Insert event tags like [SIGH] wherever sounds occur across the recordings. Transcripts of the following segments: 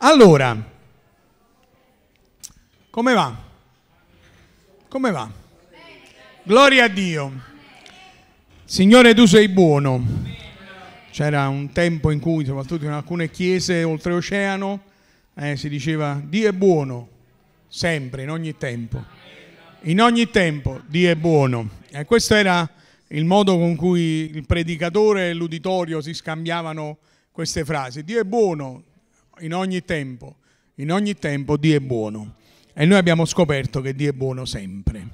Allora, come va? Come va? Gloria a Dio. Signore, tu sei buono. C'era un tempo in cui, soprattutto in alcune chiese oltreoceano, eh, si diceva Dio è buono, sempre, in ogni tempo. In ogni tempo Dio è buono. E questo era il modo con cui il predicatore e l'uditorio si scambiavano queste frasi. Dio è buono in ogni tempo, in ogni tempo Dio è buono. E noi abbiamo scoperto che Dio è buono sempre.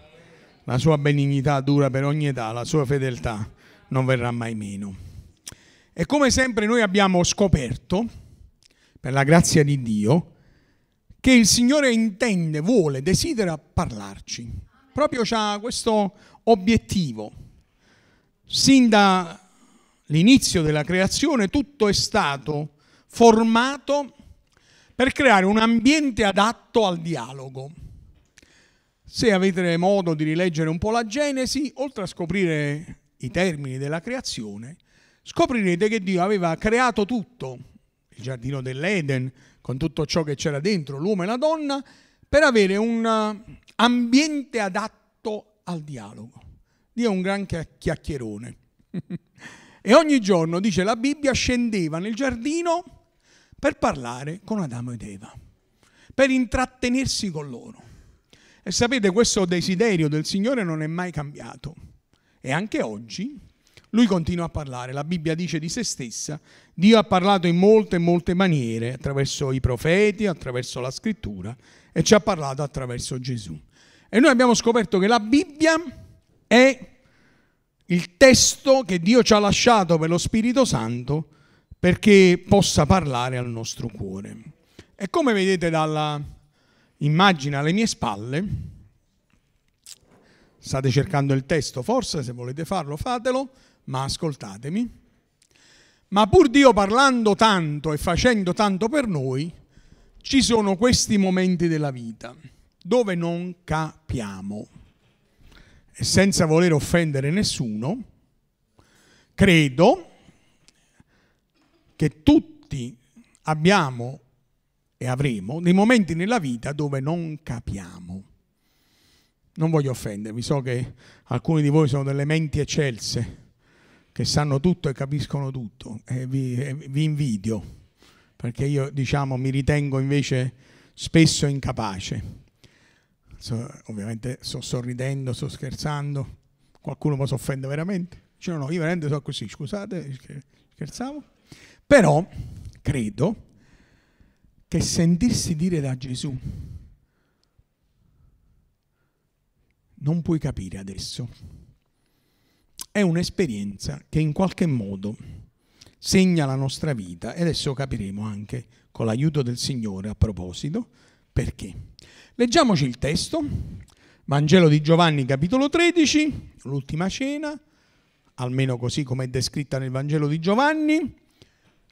La sua benignità dura per ogni età, la sua fedeltà non verrà mai meno. E come sempre noi abbiamo scoperto, per la grazia di Dio, che il Signore intende, vuole, desidera parlarci. Proprio ha questo obiettivo sin dall'inizio della creazione tutto è stato formato per creare un ambiente adatto al dialogo. Se avete modo di rileggere un po' la Genesi, oltre a scoprire i termini della creazione, scoprirete che Dio aveva creato tutto, il giardino dell'Eden, con tutto ciò che c'era dentro, l'uomo e la donna, per avere un ambiente adatto al dialogo. Dio è un gran chiacchierone. [LAUGHS] e ogni giorno, dice la Bibbia, scendeva nel giardino per parlare con Adamo ed Eva, per intrattenersi con loro. E sapete, questo desiderio del Signore non è mai cambiato. E anche oggi lui continua a parlare. La Bibbia dice di se stessa, Dio ha parlato in molte, molte maniere, attraverso i profeti, attraverso la scrittura, e ci ha parlato attraverso Gesù. E noi abbiamo scoperto che la Bibbia è il testo che Dio ci ha lasciato per lo Spirito Santo perché possa parlare al nostro cuore. E come vedete dalla immagine alle mie spalle, state cercando il testo, forse se volete farlo fatelo, ma ascoltatemi. Ma pur Dio parlando tanto e facendo tanto per noi, ci sono questi momenti della vita dove non capiamo e senza voler offendere nessuno, credo che tutti abbiamo e avremo dei momenti nella vita dove non capiamo. Non voglio offendervi, so che alcuni di voi sono delle menti eccelse, che sanno tutto e capiscono tutto, e vi, e vi invidio, perché io diciamo mi ritengo invece spesso incapace So, ovviamente sto sorridendo, sto scherzando. Qualcuno può offendere veramente? Cioè, no, io veramente sono così, scusate, scherzavo. Però credo che sentirsi dire da Gesù non puoi capire adesso. È un'esperienza che in qualche modo segna la nostra vita e adesso capiremo anche con l'aiuto del Signore a proposito perché. Leggiamoci il testo, Vangelo di Giovanni capitolo 13, l'ultima cena, almeno così come è descritta nel Vangelo di Giovanni.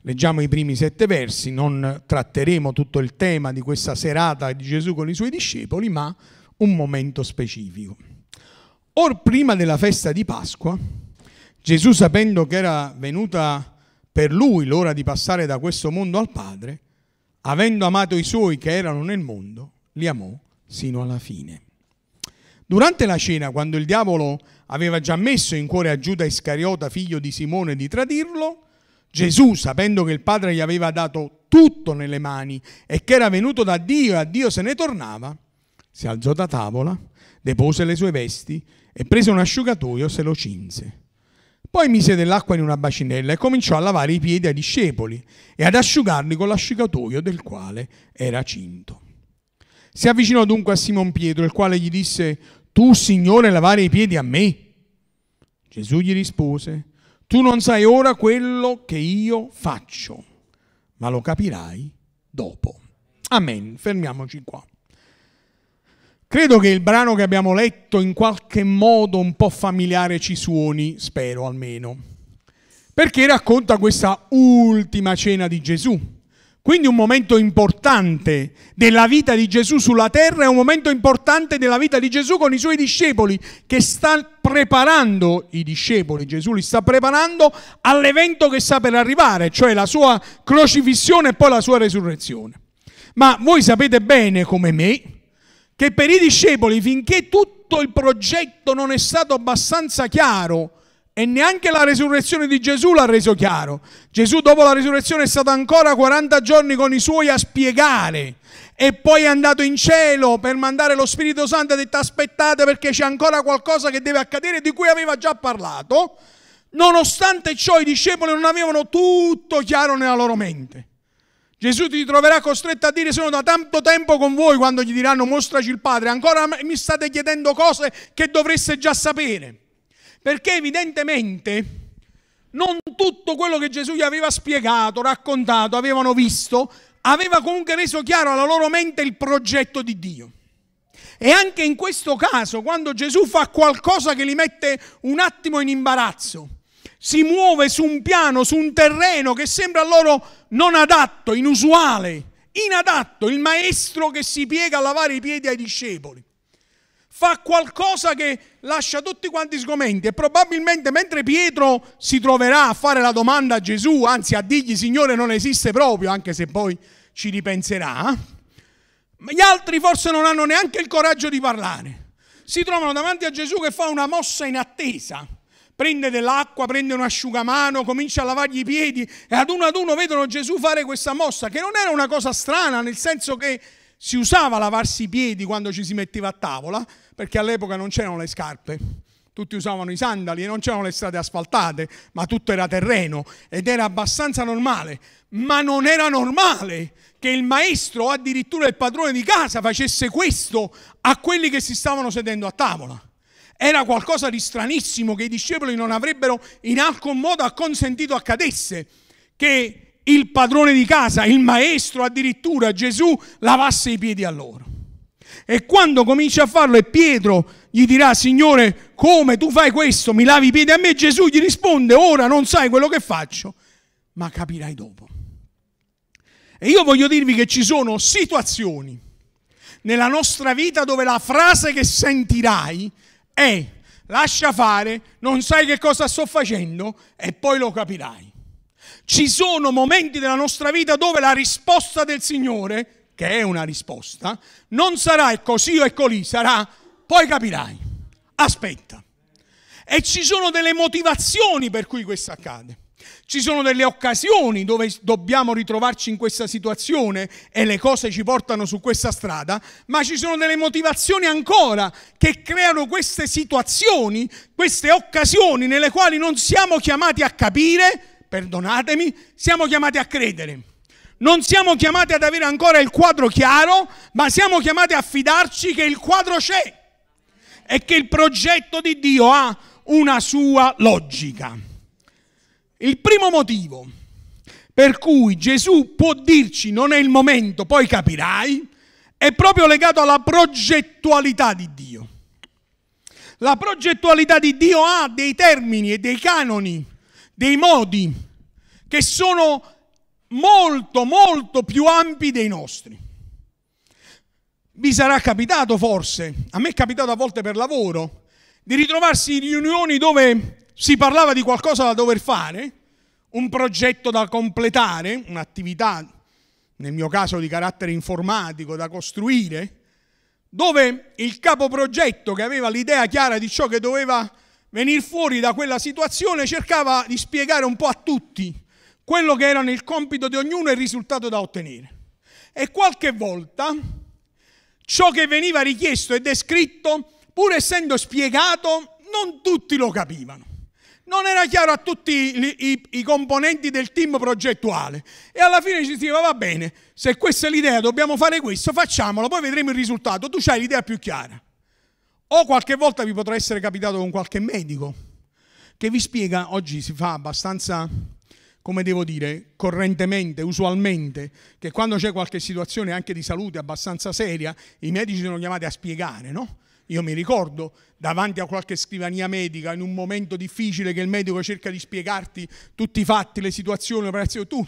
Leggiamo i primi sette versi, non tratteremo tutto il tema di questa serata di Gesù con i suoi discepoli, ma un momento specifico. Or prima della festa di Pasqua, Gesù sapendo che era venuta per lui l'ora di passare da questo mondo al Padre, avendo amato i suoi che erano nel mondo, li amò sino alla fine. Durante la cena, quando il diavolo aveva già messo in cuore a Giuda Iscariota, figlio di Simone, di tradirlo, Gesù, sapendo che il Padre gli aveva dato tutto nelle mani e che era venuto da Dio e a Dio se ne tornava, si alzò da tavola, depose le sue vesti e prese un asciugatoio se lo cinse. Poi mise dell'acqua in una bacinella e cominciò a lavare i piedi ai discepoli e ad asciugarli con l'asciugatoio del quale era cinto. Si avvicinò dunque a Simon Pietro, il quale gli disse, Tu, Signore, lavare i piedi a me? Gesù gli rispose, Tu non sai ora quello che io faccio, ma lo capirai dopo. Amen. Fermiamoci qua. Credo che il brano che abbiamo letto in qualche modo un po' familiare ci suoni, spero almeno, perché racconta questa ultima cena di Gesù quindi un momento importante della vita di Gesù sulla terra è un momento importante della vita di Gesù con i suoi discepoli che sta preparando i discepoli, Gesù li sta preparando all'evento che sta per arrivare, cioè la sua crocifissione e poi la sua resurrezione. Ma voi sapete bene come me che per i discepoli finché tutto il progetto non è stato abbastanza chiaro e neanche la resurrezione di Gesù l'ha reso chiaro. Gesù dopo la resurrezione è stato ancora 40 giorni con i suoi a spiegare e poi è andato in cielo per mandare lo Spirito Santo e ha detto aspettate perché c'è ancora qualcosa che deve accadere di cui aveva già parlato. Nonostante ciò i discepoli non avevano tutto chiaro nella loro mente. Gesù ti troverà costretto a dire sono da tanto tempo con voi quando gli diranno mostraci il Padre, ancora mi state chiedendo cose che dovreste già sapere. Perché evidentemente non tutto quello che Gesù gli aveva spiegato, raccontato, avevano visto, aveva comunque reso chiaro alla loro mente il progetto di Dio. E anche in questo caso, quando Gesù fa qualcosa che li mette un attimo in imbarazzo, si muove su un piano, su un terreno che sembra loro non adatto, inusuale, inadatto, il maestro che si piega a lavare i piedi ai discepoli fa qualcosa che lascia tutti quanti sgomenti e probabilmente mentre Pietro si troverà a fare la domanda a Gesù, anzi a dirgli Signore non esiste proprio, anche se poi ci ripenserà, gli altri forse non hanno neanche il coraggio di parlare. Si trovano davanti a Gesù che fa una mossa in attesa. Prende dell'acqua, prende un asciugamano, comincia a lavargli i piedi e ad uno ad uno vedono Gesù fare questa mossa, che non era una cosa strana, nel senso che si usava lavarsi i piedi quando ci si metteva a tavola, perché all'epoca non c'erano le scarpe, tutti usavano i sandali e non c'erano le strade asfaltate, ma tutto era terreno ed era abbastanza normale. Ma non era normale che il maestro o addirittura il padrone di casa facesse questo a quelli che si stavano sedendo a tavola. Era qualcosa di stranissimo che i discepoli non avrebbero in alcun modo acconsentito accadesse, che il padrone di casa, il maestro addirittura Gesù lavasse i piedi a loro. E quando comincia a farlo e Pietro gli dirà, Signore, come tu fai questo? Mi lavi i piedi a me? Gesù gli risponde, ora non sai quello che faccio, ma capirai dopo. E io voglio dirvi che ci sono situazioni nella nostra vita dove la frase che sentirai è lascia fare, non sai che cosa sto facendo e poi lo capirai. Ci sono momenti della nostra vita dove la risposta del Signore, che è una risposta, non sarà così o è colì, sarà poi capirai. Aspetta. E ci sono delle motivazioni per cui questo accade. Ci sono delle occasioni dove dobbiamo ritrovarci in questa situazione e le cose ci portano su questa strada, ma ci sono delle motivazioni ancora che creano queste situazioni, queste occasioni nelle quali non siamo chiamati a capire, perdonatemi, siamo chiamati a credere. Non siamo chiamati ad avere ancora il quadro chiaro, ma siamo chiamati a fidarci che il quadro c'è e che il progetto di Dio ha una sua logica. Il primo motivo per cui Gesù può dirci non è il momento, poi capirai, è proprio legato alla progettualità di Dio. La progettualità di Dio ha dei termini e dei canoni dei modi che sono molto, molto più ampi dei nostri. Vi sarà capitato forse, a me è capitato a volte per lavoro, di ritrovarsi in riunioni dove si parlava di qualcosa da dover fare, un progetto da completare, un'attività, nel mio caso di carattere informatico, da costruire, dove il capoprogetto che aveva l'idea chiara di ciò che doveva venire fuori da quella situazione cercava di spiegare un po' a tutti quello che era nel compito di ognuno e il risultato da ottenere. E qualche volta ciò che veniva richiesto e descritto, pur essendo spiegato, non tutti lo capivano. Non era chiaro a tutti i, i, i componenti del team progettuale. E alla fine ci si diceva, va bene, se questa è l'idea, dobbiamo fare questo, facciamolo, poi vedremo il risultato. Tu hai l'idea più chiara. O qualche volta vi potrà essere capitato con qualche medico che vi spiega, oggi si fa abbastanza, come devo dire, correntemente, usualmente, che quando c'è qualche situazione anche di salute abbastanza seria, i medici sono chiamati a spiegare, no? Io mi ricordo davanti a qualche scrivania medica, in un momento difficile che il medico cerca di spiegarti tutti i fatti, le situazioni, le operazioni, tu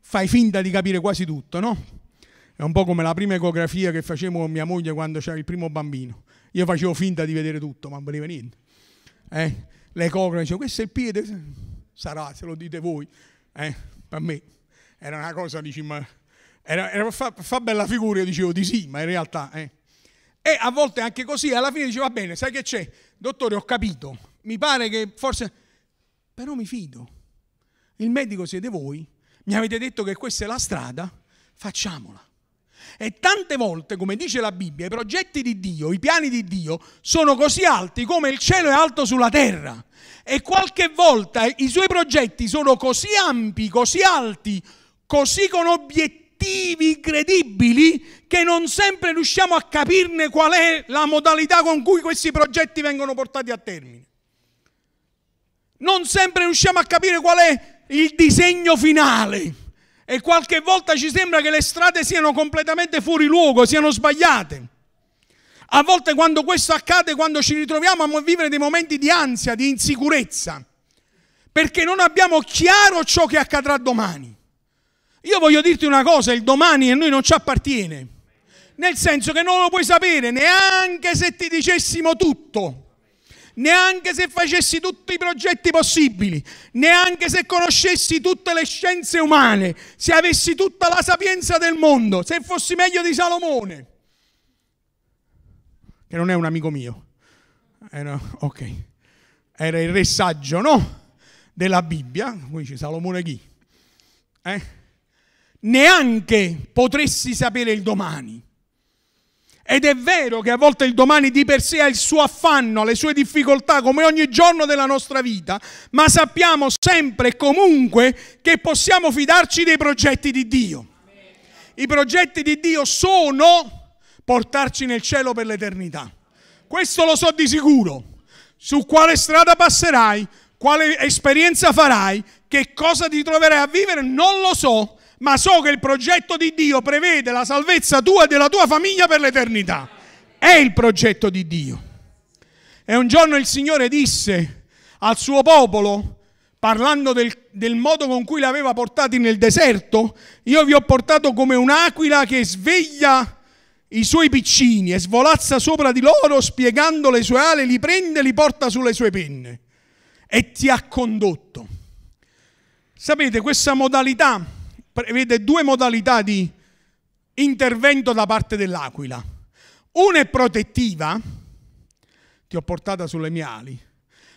fai finta di capire quasi tutto, no? È un po' come la prima ecografia che facevo con mia moglie quando c'era il primo bambino. Io facevo finta di vedere tutto, ma non veniva niente. Eh? L'ecografa dicevo, questo è il piede? Sarà, se lo dite voi. Eh? Per me. era una cosa, dici, ma era, era fa, fa, bella figura, io dicevo di sì, ma in realtà... Eh. E a volte anche così, alla fine diceva, va bene, sai che c'è? Dottore, ho capito, mi pare che forse... Però mi fido. Il medico siete voi, mi avete detto che questa è la strada, facciamola. E tante volte, come dice la Bibbia, i progetti di Dio, i piani di Dio sono così alti come il cielo è alto sulla terra. E qualche volta i suoi progetti sono così ampi, così alti, così con obiettivi incredibili che non sempre riusciamo a capirne qual è la modalità con cui questi progetti vengono portati a termine. Non sempre riusciamo a capire qual è il disegno finale. E qualche volta ci sembra che le strade siano completamente fuori luogo, siano sbagliate. A volte quando questo accade, quando ci ritroviamo a vivere dei momenti di ansia, di insicurezza, perché non abbiamo chiaro ciò che accadrà domani. Io voglio dirti una cosa, il domani a noi non ci appartiene, nel senso che non lo puoi sapere neanche se ti dicessimo tutto neanche se facessi tutti i progetti possibili, neanche se conoscessi tutte le scienze umane, se avessi tutta la sapienza del mondo, se fossi meglio di Salomone, che non è un amico mio, era, ok, era il re saggio, no? Della Bibbia, qui c'è Salomone chi? Eh? Neanche potresti sapere il domani ed è vero che a volte il domani di per sé ha il suo affanno, le sue difficoltà, come ogni giorno della nostra vita, ma sappiamo sempre e comunque che possiamo fidarci dei progetti di Dio. I progetti di Dio sono portarci nel cielo per l'eternità. Questo lo so di sicuro. Su quale strada passerai, quale esperienza farai, che cosa ti troverai a vivere, non lo so, ma so che il progetto di Dio prevede la salvezza tua e della tua famiglia per l'eternità. È il progetto di Dio. E un giorno il Signore disse al suo popolo, parlando del, del modo con cui li aveva portati nel deserto, io vi ho portato come un'aquila che sveglia i suoi piccini e svolazza sopra di loro, spiegando le sue ali, li prende e li porta sulle sue penne. E ti ha condotto. Sapete, questa modalità prevede due modalità di intervento da parte dell'aquila. Una è protettiva, ti ho portata sulle mie ali,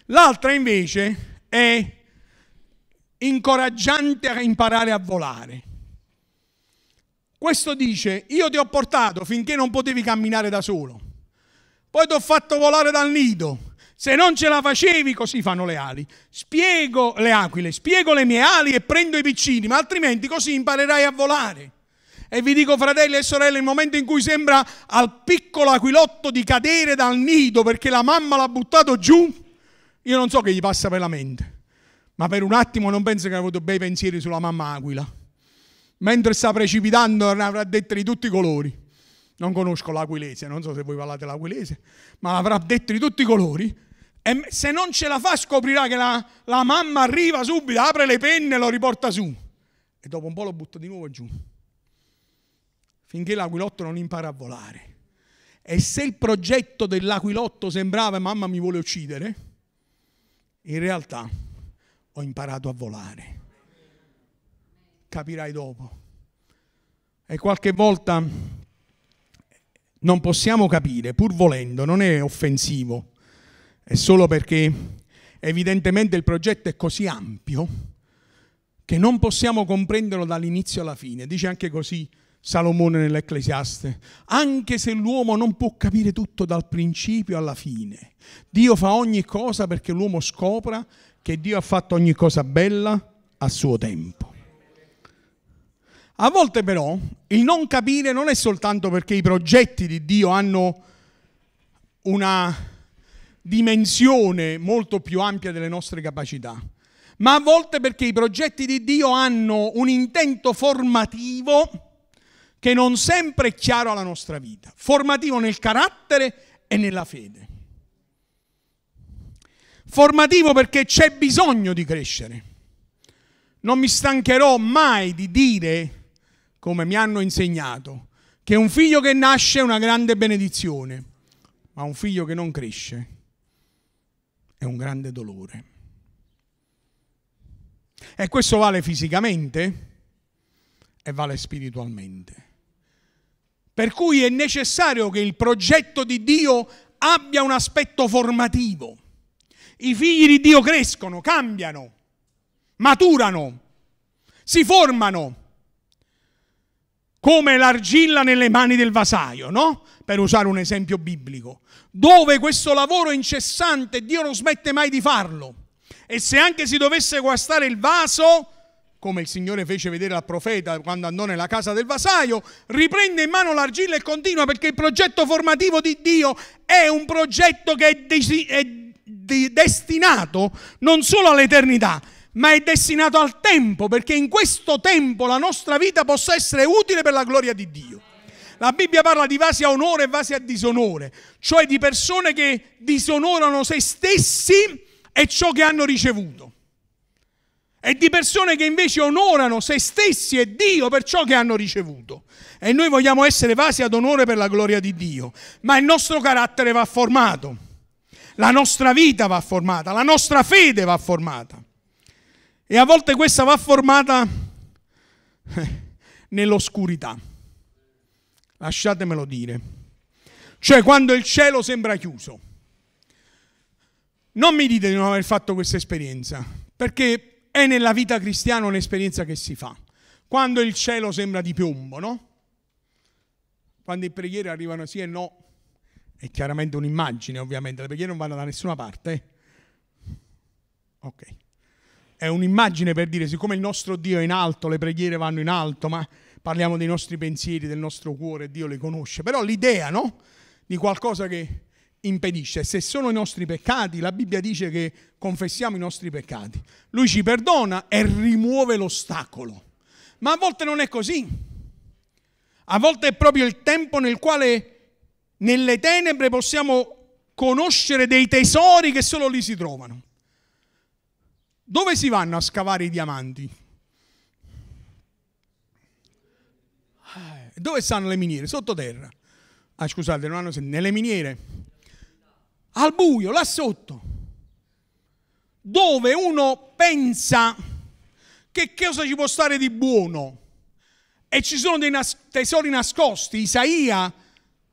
l'altra invece è incoraggiante a imparare a volare. Questo dice, io ti ho portato finché non potevi camminare da solo, poi ti ho fatto volare dal nido, se non ce la facevi, così fanno le ali. Spiego le aquile, spiego le mie ali e prendo i piccini, ma altrimenti così imparerai a volare. E vi dico, fratelli e sorelle, il momento in cui sembra al piccolo aquilotto di cadere dal nido perché la mamma l'ha buttato giù, io non so che gli passa per la mente, ma per un attimo non penso che abbia avuto bei pensieri sulla mamma aquila. Mentre sta precipitando ne avrà dette di tutti i colori. Non conosco l'aquilese, non so se voi parlate l'aquilese, ma l'avrà detto di tutti i colori. E se non ce la fa scoprirà che la, la mamma arriva subito, apre le penne e lo riporta su. E dopo un po' lo butta di nuovo giù. Finché l'aquilotto non impara a volare. E se il progetto dell'aquilotto sembrava mamma mi vuole uccidere, in realtà ho imparato a volare. Capirai dopo. E qualche volta non possiamo capire, pur volendo, non è offensivo è solo perché evidentemente il progetto è così ampio che non possiamo comprenderlo dall'inizio alla fine. Dice anche così Salomone nell'Ecclesiaste, anche se l'uomo non può capire tutto dal principio alla fine, Dio fa ogni cosa perché l'uomo scopra che Dio ha fatto ogni cosa bella a suo tempo. A volte però il non capire non è soltanto perché i progetti di Dio hanno una dimensione molto più ampia delle nostre capacità, ma a volte perché i progetti di Dio hanno un intento formativo che non sempre è chiaro alla nostra vita, formativo nel carattere e nella fede. Formativo perché c'è bisogno di crescere. Non mi stancherò mai di dire, come mi hanno insegnato, che un figlio che nasce è una grande benedizione, ma un figlio che non cresce è un grande dolore. E questo vale fisicamente, e vale spiritualmente. Per cui è necessario che il progetto di Dio abbia un aspetto formativo. I figli di Dio crescono, cambiano, maturano, si formano come l'argilla nelle mani del vasaio, no? Per usare un esempio biblico, dove questo lavoro incessante Dio non smette mai di farlo. E se anche si dovesse guastare il vaso, come il Signore fece vedere al profeta quando andò nella casa del vasaio, riprende in mano l'argilla e continua perché il progetto formativo di Dio è un progetto che è, destinato non solo all'eternità, ma è destinato al tempo, perché in questo tempo la nostra vita possa essere utile per la gloria di Dio. La Bibbia parla di vasi a onore e vasi a disonore, cioè di persone che disonorano se stessi e ciò che hanno ricevuto. E di persone che invece onorano se stessi e Dio per ciò che hanno ricevuto. E noi vogliamo essere vasi ad onore per la gloria di Dio, ma il nostro carattere va formato, la nostra vita va formata, la nostra fede va formata. E a volte questa va formata eh, nell'oscurità. Lasciatemelo dire. Cioè quando il cielo sembra chiuso. Non mi dite di non aver fatto questa esperienza, perché è nella vita cristiana un'esperienza che si fa. Quando il cielo sembra di piombo, no? Quando le preghiere arrivano sì e no, è chiaramente un'immagine, ovviamente, le preghiere non vanno da nessuna parte. Eh? Ok è un'immagine per dire, siccome il nostro Dio è in alto, le preghiere vanno in alto, ma parliamo dei nostri pensieri, del nostro cuore, Dio li conosce. Però l'idea, no? Di qualcosa che impedisce. Se sono i nostri peccati, la Bibbia dice che confessiamo i nostri peccati. Lui ci perdona e rimuove l'ostacolo. Ma a volte non è così. A volte è proprio il tempo nel quale nelle tenebre possiamo conoscere dei tesori che solo lì si trovano. Dove si vanno a scavare i diamanti? Eh, dove stanno le miniere? Sottoterra. Ah, scusate, non hanno sentito. Nelle miniere. Al buio, là sotto. Dove uno pensa che cosa ci può stare di buono. E ci sono dei nas- tesori nascosti. Isaia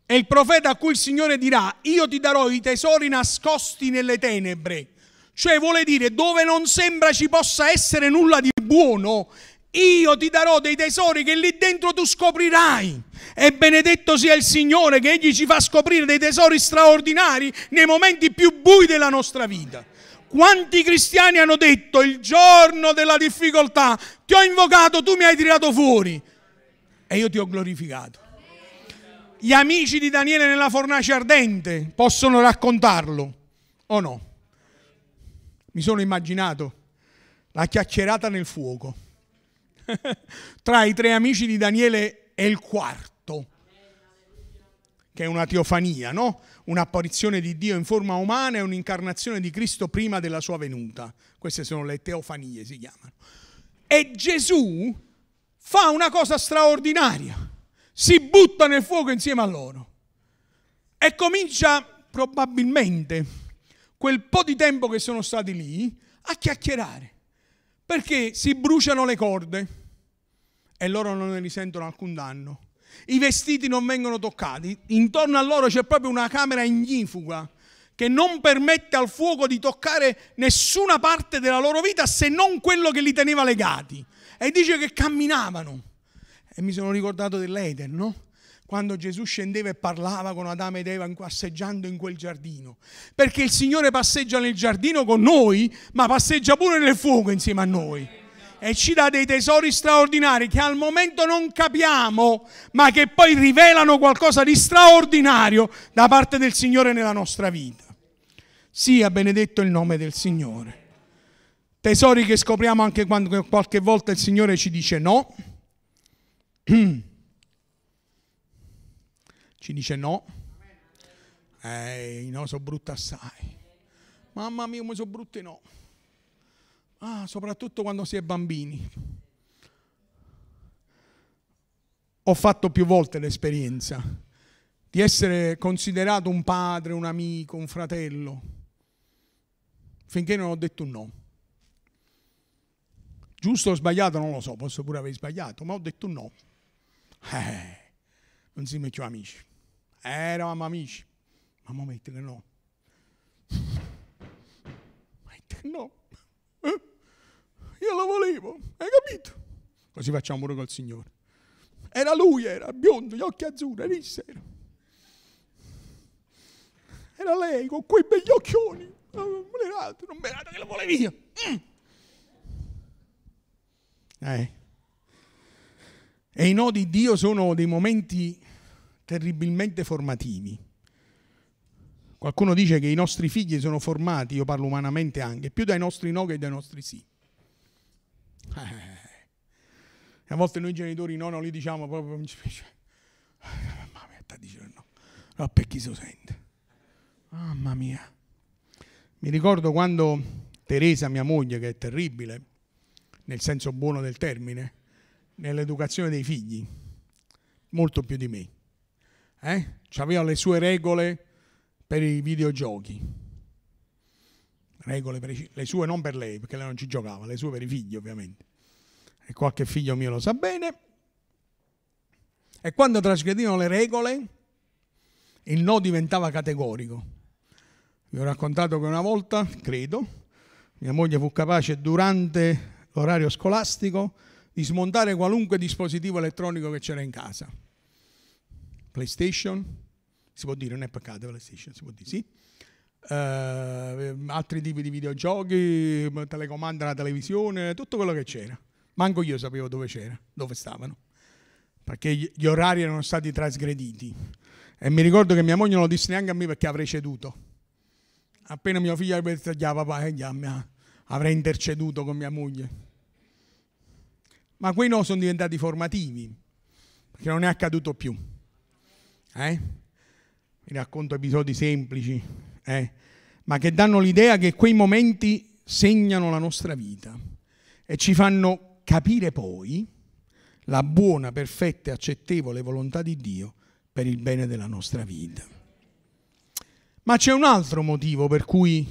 è il profeta a cui il Signore dirà, io ti darò i tesori nascosti nelle tenebre cioè vuole dire dove non sembra ci possa essere nulla di buono, io ti darò dei tesori che lì dentro tu scoprirai. E benedetto sia il Signore che Egli ci fa scoprire dei tesori straordinari nei momenti più bui della nostra vita. Quanti cristiani hanno detto il giorno della difficoltà ti ho invocato, tu mi hai tirato fuori e io ti ho glorificato. Gli amici di Daniele nella fornace ardente possono raccontarlo o no? Mi sono immaginato la chiacchierata nel fuoco [LAUGHS] tra i tre amici di Daniele e il quarto, che è una teofania, no? Un'apparizione di Dio in forma umana e un'incarnazione di Cristo prima della sua venuta. Queste sono le teofanie, si chiamano. E Gesù fa una cosa straordinaria, si butta nel fuoco insieme a loro e comincia probabilmente quel po' di tempo che sono stati lì a chiacchierare, perché si bruciano le corde e loro non ne risentono alcun danno. I vestiti non vengono toccati, intorno a loro c'è proprio una camera ignifuga che non permette al fuoco di toccare nessuna parte della loro vita se non quello che li teneva legati. E dice che camminavano. E mi sono ricordato dell'Eden, no? Quando Gesù scendeva e parlava con Adamo ed Eva passeggiando in quel giardino. Perché il Signore passeggia nel giardino con noi, ma passeggia pure nel fuoco insieme a noi. E ci dà dei tesori straordinari che al momento non capiamo, ma che poi rivelano qualcosa di straordinario da parte del Signore nella nostra vita. Sia benedetto il nome del Signore. Tesori che scopriamo anche quando qualche volta il Signore ci dice no. [CLEARS THROAT] Ci dice no. Eh, no, sono brutto assai. Mamma mia, come sono brutti no. Ah, soprattutto quando si è bambini. Ho fatto più volte l'esperienza di essere considerato un padre, un amico, un fratello, finché non ho detto un no. Giusto o sbagliato non lo so, posso pure aver sbagliato, ma ho detto no. Eh, non siamo più amici. Eh, eravamo amici. Ma momento che no. Momento che no. Eh? Io lo volevo, hai capito? Così facciamo pure col Signore. Era lui, era biondo, gli occhi azzurri, era. Era lei con quei begli occhioni. Non me l'erate, non me l'erate che lo volevi via. Mm. Eh. E i no di Dio sono dei momenti terribilmente formativi. Qualcuno dice che i nostri figli sono formati, io parlo umanamente anche, più dai nostri no che dai nostri sì. Eh. A volte noi genitori no, non li diciamo proprio. Mamma mia, sta dicendo no. No, per chi lo sente. Mamma mia. Mi ricordo quando Teresa, mia moglie, che è terribile, nel senso buono del termine, nell'educazione dei figli, molto più di me. Eh? Aveva le sue regole per i videogiochi. Regole per le sue non per lei, perché lei non ci giocava, le sue per i figli ovviamente. E qualche figlio mio lo sa bene. E quando trasgredivano le regole, il no diventava categorico. Vi ho raccontato che una volta, credo, mia moglie fu capace durante l'orario scolastico di smontare qualunque dispositivo elettronico che c'era in casa. PlayStation, si può dire, non è peccato PlayStation, si può dire sì. Uh, altri tipi di videogiochi, telecomanda alla televisione, tutto quello che c'era. Manco io sapevo dove c'era, dove stavano, perché gli orari erano stati trasgrediti. E mi ricordo che mia moglie non lo disse neanche a me perché avrei ceduto. Appena mio figlio avrebbe detto, papà, eh, avrei interceduto con mia moglie. Ma quei no sono diventati formativi, perché non è accaduto più. Eh? Vi racconto episodi semplici, eh? ma che danno l'idea che quei momenti segnano la nostra vita e ci fanno capire poi la buona, perfetta e accettevole volontà di Dio per il bene della nostra vita. Ma c'è un altro motivo per cui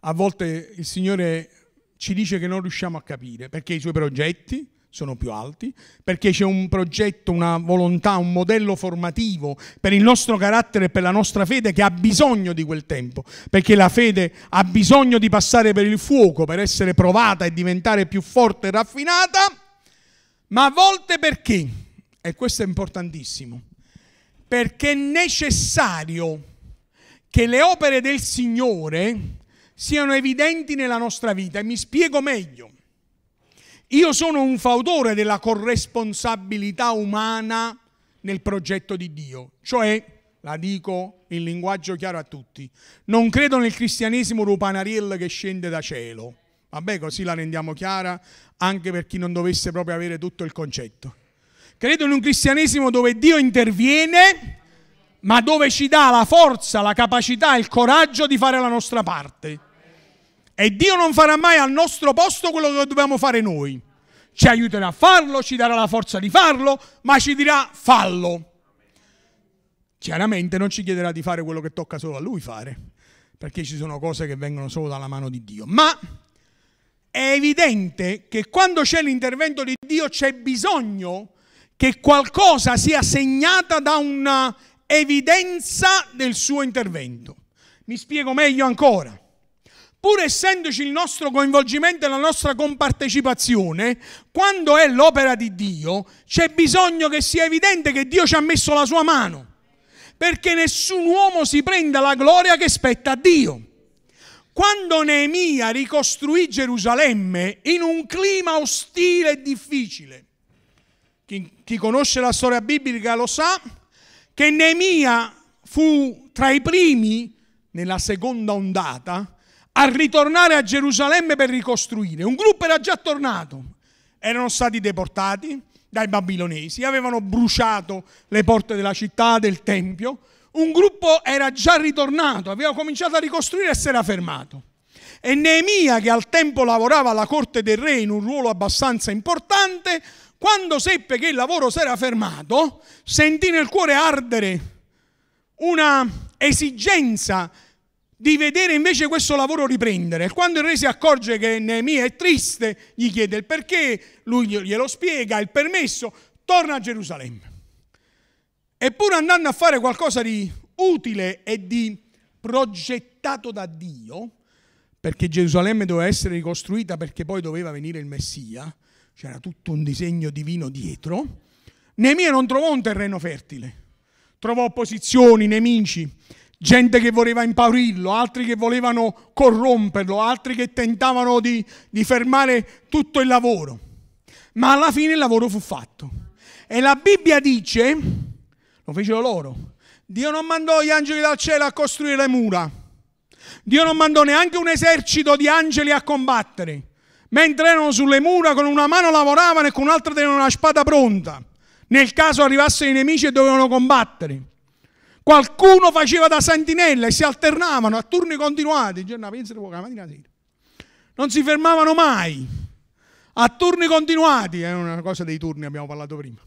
a volte il Signore ci dice che non riusciamo a capire, perché i suoi progetti sono più alti, perché c'è un progetto, una volontà, un modello formativo per il nostro carattere e per la nostra fede che ha bisogno di quel tempo, perché la fede ha bisogno di passare per il fuoco per essere provata e diventare più forte e raffinata, ma a volte perché, e questo è importantissimo, perché è necessario che le opere del Signore siano evidenti nella nostra vita e mi spiego meglio. Io sono un fautore della corresponsabilità umana nel progetto di Dio, cioè, la dico in linguaggio chiaro a tutti, non credo nel cristianesimo rupanariel che scende da cielo. Vabbè, così la rendiamo chiara anche per chi non dovesse proprio avere tutto il concetto. Credo in un cristianesimo dove Dio interviene, ma dove ci dà la forza, la capacità, il coraggio di fare la nostra parte. E Dio non farà mai al nostro posto quello che dobbiamo fare noi. Ci aiuterà a farlo, ci darà la forza di farlo, ma ci dirà fallo. Chiaramente non ci chiederà di fare quello che tocca solo a lui fare, perché ci sono cose che vengono solo dalla mano di Dio. Ma è evidente che quando c'è l'intervento di Dio c'è bisogno che qualcosa sia segnata da una evidenza del suo intervento. Mi spiego meglio ancora pur essendoci il nostro coinvolgimento e la nostra compartecipazione, quando è l'opera di Dio, c'è bisogno che sia evidente che Dio ci ha messo la sua mano, perché nessun uomo si prenda la gloria che spetta a Dio. Quando Neemia ricostruì Gerusalemme in un clima ostile e difficile, chi, chi conosce la storia biblica lo sa, che Neemia fu tra i primi nella seconda ondata a ritornare a Gerusalemme per ricostruire. Un gruppo era già tornato, erano stati deportati dai babilonesi, avevano bruciato le porte della città, del tempio. Un gruppo era già ritornato, aveva cominciato a ricostruire e si era fermato. E Neemia, che al tempo lavorava alla corte del re in un ruolo abbastanza importante, quando seppe che il lavoro si era fermato, sentì nel cuore ardere una esigenza di vedere invece questo lavoro riprendere. Quando il re si accorge che Neemia è triste, gli chiede il perché, lui glielo spiega, il permesso, torna a Gerusalemme. Eppure andando a fare qualcosa di utile e di progettato da Dio, perché Gerusalemme doveva essere ricostruita perché poi doveva venire il Messia, c'era tutto un disegno divino dietro, Neemia non trovò un terreno fertile, trovò opposizioni, nemici, gente che voleva impaurirlo, altri che volevano corromperlo, altri che tentavano di, di fermare tutto il lavoro. Ma alla fine il lavoro fu fatto. E la Bibbia dice, lo fecero loro, Dio non mandò gli angeli dal cielo a costruire le mura. Dio non mandò neanche un esercito di angeli a combattere. Mentre erano sulle mura, con una mano lavoravano e con un'altra tenevano una spada pronta. Nel caso arrivassero i nemici e dovevano combattere. Qualcuno faceva da sentinella e si alternavano a turni continuati, giorno, pensa la mattina sera. Non si fermavano mai. A turni continuati, è una cosa dei turni, abbiamo parlato prima.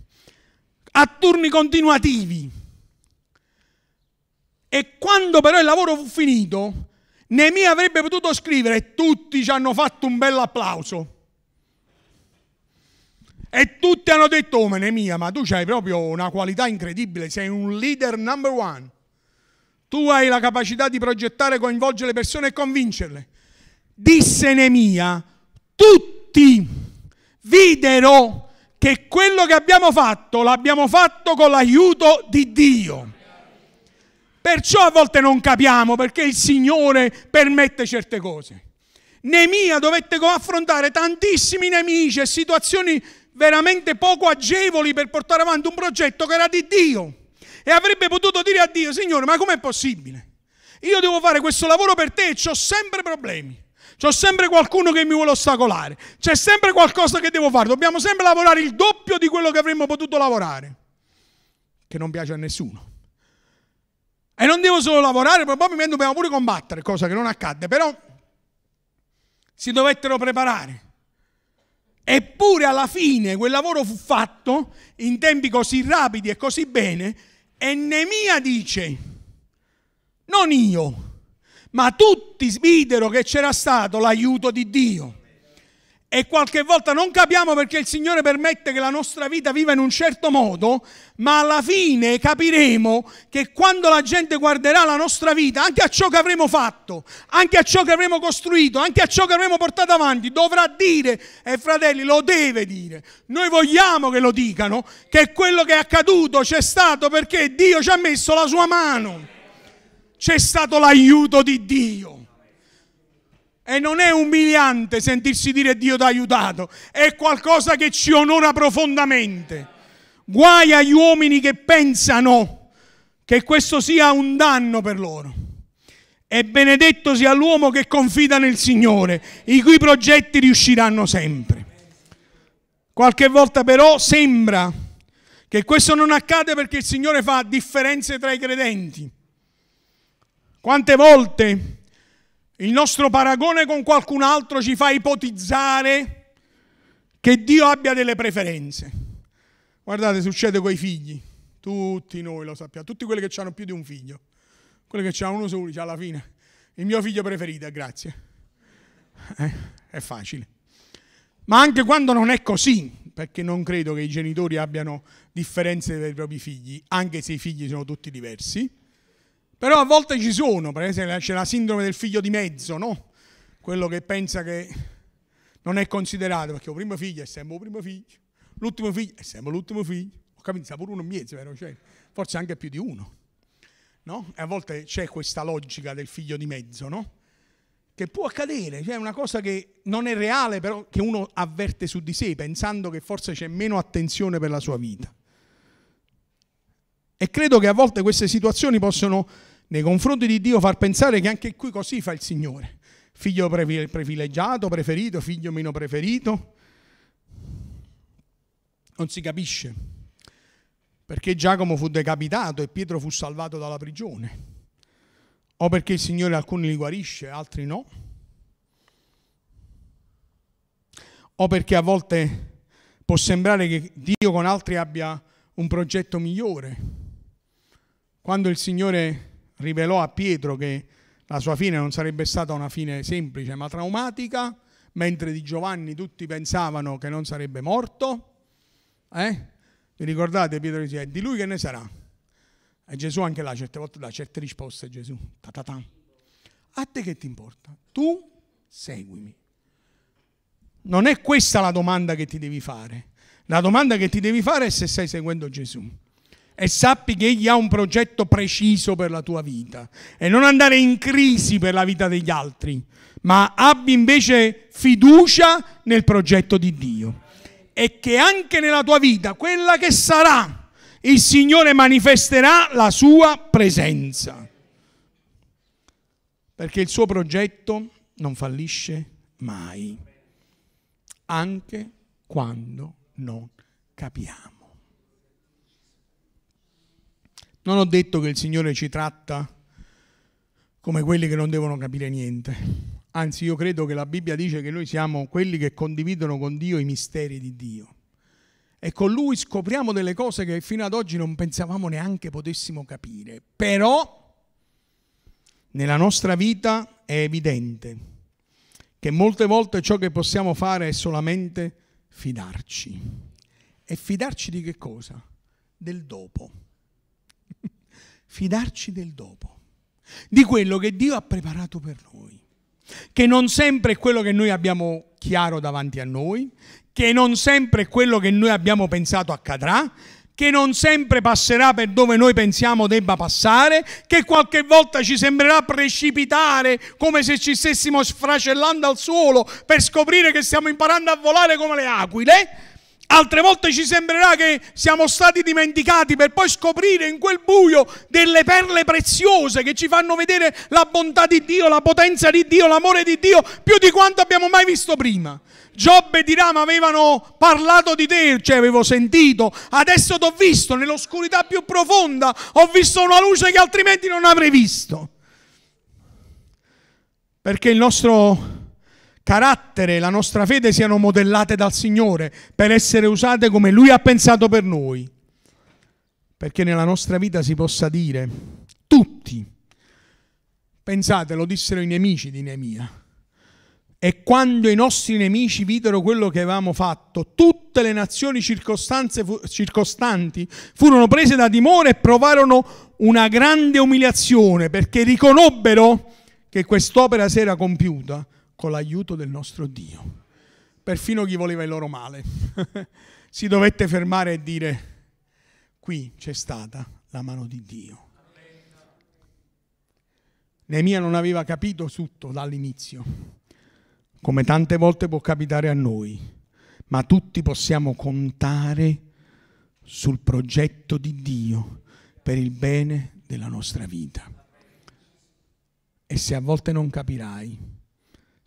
A turni continuativi. E quando però il lavoro fu finito, Nemia avrebbe potuto scrivere e tutti ci hanno fatto un bel applauso. E tutti hanno detto, oh Nemia, ma tu hai proprio una qualità incredibile, sei un leader number one. Tu hai la capacità di progettare, coinvolgere le persone e convincerle. Disse Nemia, tutti videro che quello che abbiamo fatto l'abbiamo fatto con l'aiuto di Dio. Perciò a volte non capiamo perché il Signore permette certe cose. Nemia dovette affrontare tantissimi nemici e situazioni veramente poco agevoli per portare avanti un progetto che era di Dio. E avrebbe potuto dire a Dio, Signore, ma com'è possibile? Io devo fare questo lavoro per te e ho sempre problemi. C'ho sempre qualcuno che mi vuole ostacolare. C'è sempre qualcosa che devo fare. Dobbiamo sempre lavorare il doppio di quello che avremmo potuto lavorare. Che non piace a nessuno. E non devo solo lavorare, probabilmente dobbiamo pure combattere, cosa che non accadde. Però si dovettero preparare. Eppure alla fine quel lavoro fu fatto in tempi così rapidi e così bene e Nemia dice, non io, ma tutti videro che c'era stato l'aiuto di Dio. E qualche volta non capiamo perché il Signore permette che la nostra vita viva in un certo modo, ma alla fine capiremo che quando la gente guarderà la nostra vita, anche a ciò che avremo fatto, anche a ciò che avremo costruito, anche a ciò che avremo portato avanti, dovrà dire, e fratelli, lo deve dire. Noi vogliamo che lo dicano, che quello che è accaduto c'è stato perché Dio ci ha messo la sua mano. C'è stato l'aiuto di Dio. E non è umiliante sentirsi dire Dio ti ha aiutato, è qualcosa che ci onora profondamente. Guai agli uomini che pensano che questo sia un danno per loro. E benedetto sia l'uomo che confida nel Signore, i cui progetti riusciranno sempre. Qualche volta però sembra che questo non accade perché il Signore fa differenze tra i credenti. Quante volte il nostro paragone con qualcun altro ci fa ipotizzare che Dio abbia delle preferenze. Guardate, succede con i figli. Tutti noi lo sappiamo, tutti quelli che hanno più di un figlio. Quelli che hanno uno solo, alla fine, il mio figlio preferito, grazie. Eh, è facile. Ma anche quando non è così, perché non credo che i genitori abbiano differenze per i propri figli, anche se i figli sono tutti diversi, però a volte ci sono, per esempio c'è la sindrome del figlio di mezzo, no? Quello che pensa che non è considerato, perché il primo figlio è sempre il primo figlio, l'ultimo figlio è sempre l'ultimo figlio. Ho capito, sta pure uno in mezzo, vero? Cioè, forse anche più di uno. No? E a volte c'è questa logica del figlio di mezzo, no? Che può accadere, cioè una cosa che non è reale, però che uno avverte su di sé, pensando che forse c'è meno attenzione per la sua vita. E credo che a volte queste situazioni possono, nei confronti di Dio, far pensare che anche qui così fa il Signore. Figlio privilegiato, preferito, figlio meno preferito. Non si capisce. Perché Giacomo fu decapitato e Pietro fu salvato dalla prigione. O perché il Signore alcuni li guarisce, altri no. O perché a volte può sembrare che Dio con altri abbia un progetto migliore quando il Signore rivelò a Pietro che la sua fine non sarebbe stata una fine semplice ma traumatica, mentre di Giovanni tutti pensavano che non sarebbe morto. Eh? Vi ricordate Pietro dice, di lui che ne sarà? E Gesù anche là certe volte dà certe risposte, Gesù. Ta-ta-ta. A te che ti importa? Tu seguimi. Non è questa la domanda che ti devi fare. La domanda che ti devi fare è se stai seguendo Gesù. E sappi che Egli ha un progetto preciso per la tua vita. E non andare in crisi per la vita degli altri, ma abbi invece fiducia nel progetto di Dio. E che anche nella tua vita, quella che sarà, il Signore manifesterà la sua presenza. Perché il suo progetto non fallisce mai, anche quando non capiamo. Non ho detto che il Signore ci tratta come quelli che non devono capire niente. Anzi, io credo che la Bibbia dice che noi siamo quelli che condividono con Dio i misteri di Dio. E con Lui scopriamo delle cose che fino ad oggi non pensavamo neanche potessimo capire. Però nella nostra vita è evidente che molte volte ciò che possiamo fare è solamente fidarci. E fidarci di che cosa? Del dopo. Fidarci del dopo. Di quello che Dio ha preparato per noi. Che non sempre è quello che noi abbiamo chiaro davanti a noi, che non sempre è quello che noi abbiamo pensato accadrà, che non sempre passerà per dove noi pensiamo debba passare, che qualche volta ci sembrerà precipitare come se ci stessimo sfracellando al suolo per scoprire che stiamo imparando a volare come le aquile. Altre volte ci sembrerà che siamo stati dimenticati per poi scoprire in quel buio delle perle preziose che ci fanno vedere la bontà di Dio, la potenza di Dio, l'amore di Dio più di quanto abbiamo mai visto prima. Giobbe dirà, ma avevano parlato di te, cioè avevo sentito, adesso ti ho visto nell'oscurità più profonda, ho visto una luce che altrimenti non avrei visto. Perché il nostro carattere, la nostra fede siano modellate dal Signore per essere usate come Lui ha pensato per noi. Perché nella nostra vita si possa dire, tutti, pensate, lo dissero i nemici di Neemia, e quando i nostri nemici videro quello che avevamo fatto, tutte le nazioni circostanti furono prese da timore e provarono una grande umiliazione perché riconobbero che quest'opera si era compiuta con l'aiuto del nostro Dio. Perfino chi voleva il loro male [LAUGHS] si dovette fermare e dire, qui c'è stata la mano di Dio. Neemia non aveva capito tutto dall'inizio come tante volte può capitare a noi, ma tutti possiamo contare sul progetto di Dio per il bene della nostra vita. E se a volte non capirai,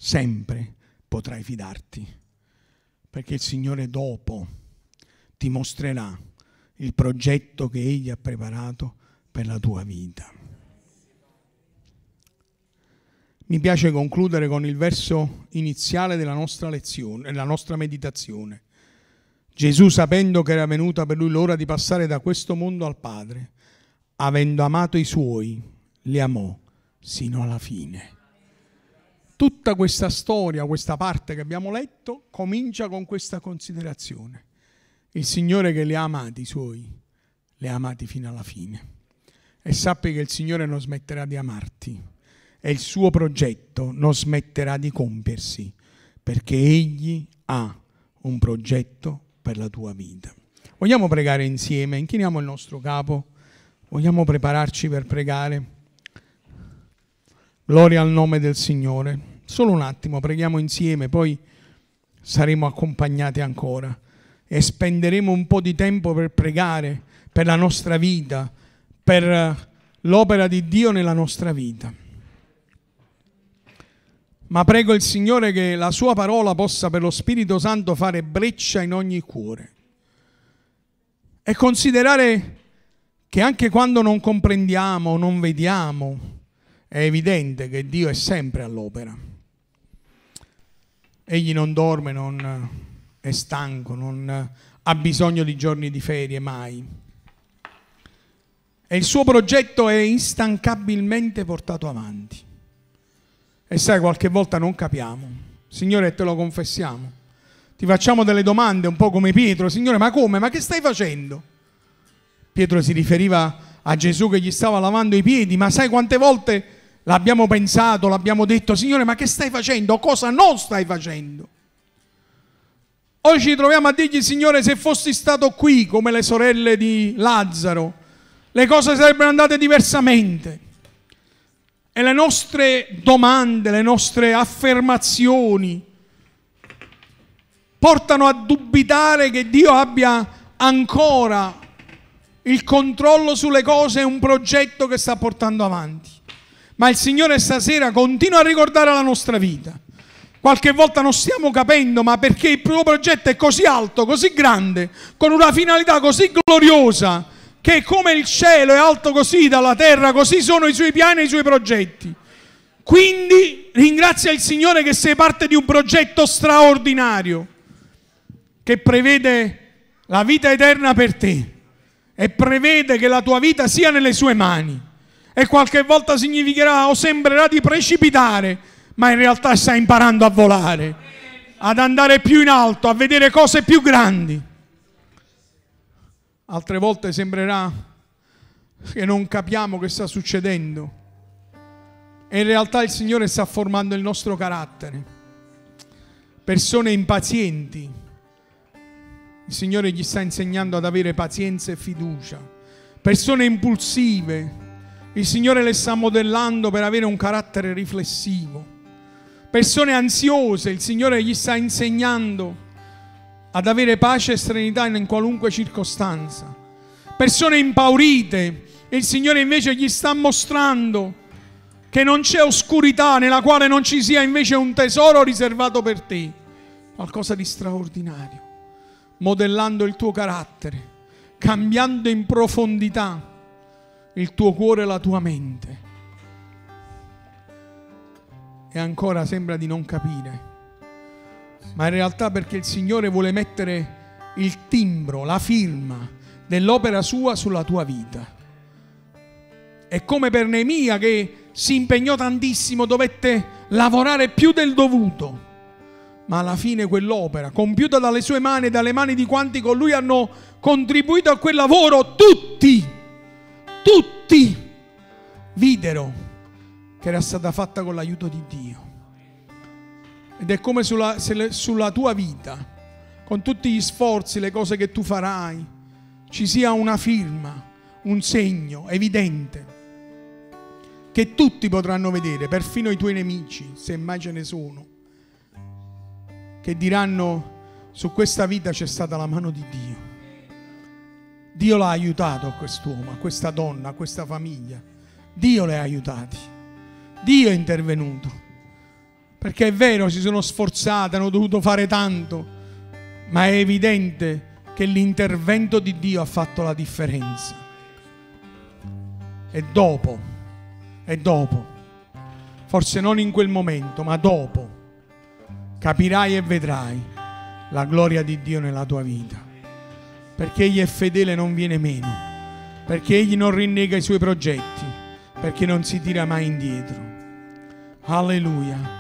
sempre potrai fidarti, perché il Signore dopo ti mostrerà il progetto che Egli ha preparato per la tua vita. Mi piace concludere con il verso iniziale della nostra lezione, della nostra meditazione. Gesù, sapendo che era venuta per lui l'ora di passare da questo mondo al Padre, avendo amato i suoi, li amò sino alla fine. Tutta questa storia, questa parte che abbiamo letto, comincia con questa considerazione. Il Signore che li ha amati i suoi, li ha amati fino alla fine. E sappi che il Signore non smetterà di amarti e il suo progetto non smetterà di compiersi, perché Egli ha un progetto per la tua vita. Vogliamo pregare insieme, inchiniamo il nostro capo, vogliamo prepararci per pregare. Gloria al nome del Signore. Solo un attimo, preghiamo insieme, poi saremo accompagnati ancora. E spenderemo un po' di tempo per pregare per la nostra vita, per l'opera di Dio nella nostra vita. Ma prego il Signore che la sua parola possa per lo Spirito Santo fare breccia in ogni cuore. E considerare che anche quando non comprendiamo, non vediamo, è evidente che Dio è sempre all'opera. Egli non dorme, non è stanco, non ha bisogno di giorni di ferie mai. E il suo progetto è instancabilmente portato avanti. E sai, qualche volta non capiamo. Signore, te lo confessiamo. Ti facciamo delle domande un po' come Pietro. Signore, ma come? Ma che stai facendo? Pietro si riferiva a Gesù che gli stava lavando i piedi, ma sai quante volte l'abbiamo pensato, l'abbiamo detto, Signore, ma che stai facendo? Cosa non stai facendo? Oggi ci troviamo a dirgli, Signore, se fossi stato qui come le sorelle di Lazzaro, le cose sarebbero andate diversamente. E le nostre domande, le nostre affermazioni portano a dubitare che Dio abbia ancora il controllo sulle cose e un progetto che sta portando avanti. Ma il Signore stasera continua a ricordare la nostra vita. Qualche volta non stiamo capendo, ma perché il primo progetto è così alto, così grande, con una finalità così gloriosa, che come il cielo è alto così dalla terra, così sono i suoi piani e i suoi progetti. Quindi ringrazia il Signore che sei parte di un progetto straordinario, che prevede la vita eterna per te e prevede che la tua vita sia nelle sue mani. E qualche volta significherà o sembrerà di precipitare, ma in realtà stai imparando a volare, ad andare più in alto, a vedere cose più grandi. Altre volte sembrerà che non capiamo che sta succedendo. E in realtà il Signore sta formando il nostro carattere. Persone impazienti. Il Signore gli sta insegnando ad avere pazienza e fiducia. Persone impulsive. Il Signore le sta modellando per avere un carattere riflessivo. Persone ansiose. Il Signore gli sta insegnando ad avere pace e serenità in qualunque circostanza. Persone impaurite, il Signore invece gli sta mostrando che non c'è oscurità nella quale non ci sia invece un tesoro riservato per te, qualcosa di straordinario, modellando il tuo carattere, cambiando in profondità il tuo cuore e la tua mente. E ancora sembra di non capire ma in realtà perché il Signore vuole mettere il timbro, la firma dell'opera sua sulla tua vita. È come per Neemia che si impegnò tantissimo, dovette lavorare più del dovuto, ma alla fine quell'opera, compiuta dalle sue mani e dalle mani di quanti con lui hanno contribuito a quel lavoro, tutti, tutti videro che era stata fatta con l'aiuto di Dio. Ed è come sulla, sulla tua vita, con tutti gli sforzi, le cose che tu farai, ci sia una firma, un segno evidente che tutti potranno vedere, perfino i tuoi nemici, se mai ce ne sono, che diranno su questa vita c'è stata la mano di Dio. Dio l'ha aiutato a quest'uomo, a questa donna, a questa famiglia. Dio le ha aiutati. Dio è intervenuto. Perché è vero, si sono sforzate, hanno dovuto fare tanto, ma è evidente che l'intervento di Dio ha fatto la differenza. E dopo, e dopo, forse non in quel momento, ma dopo, capirai e vedrai la gloria di Dio nella tua vita. Perché Egli è fedele e non viene meno, perché Egli non rinnega i suoi progetti, perché non si tira mai indietro. Alleluia.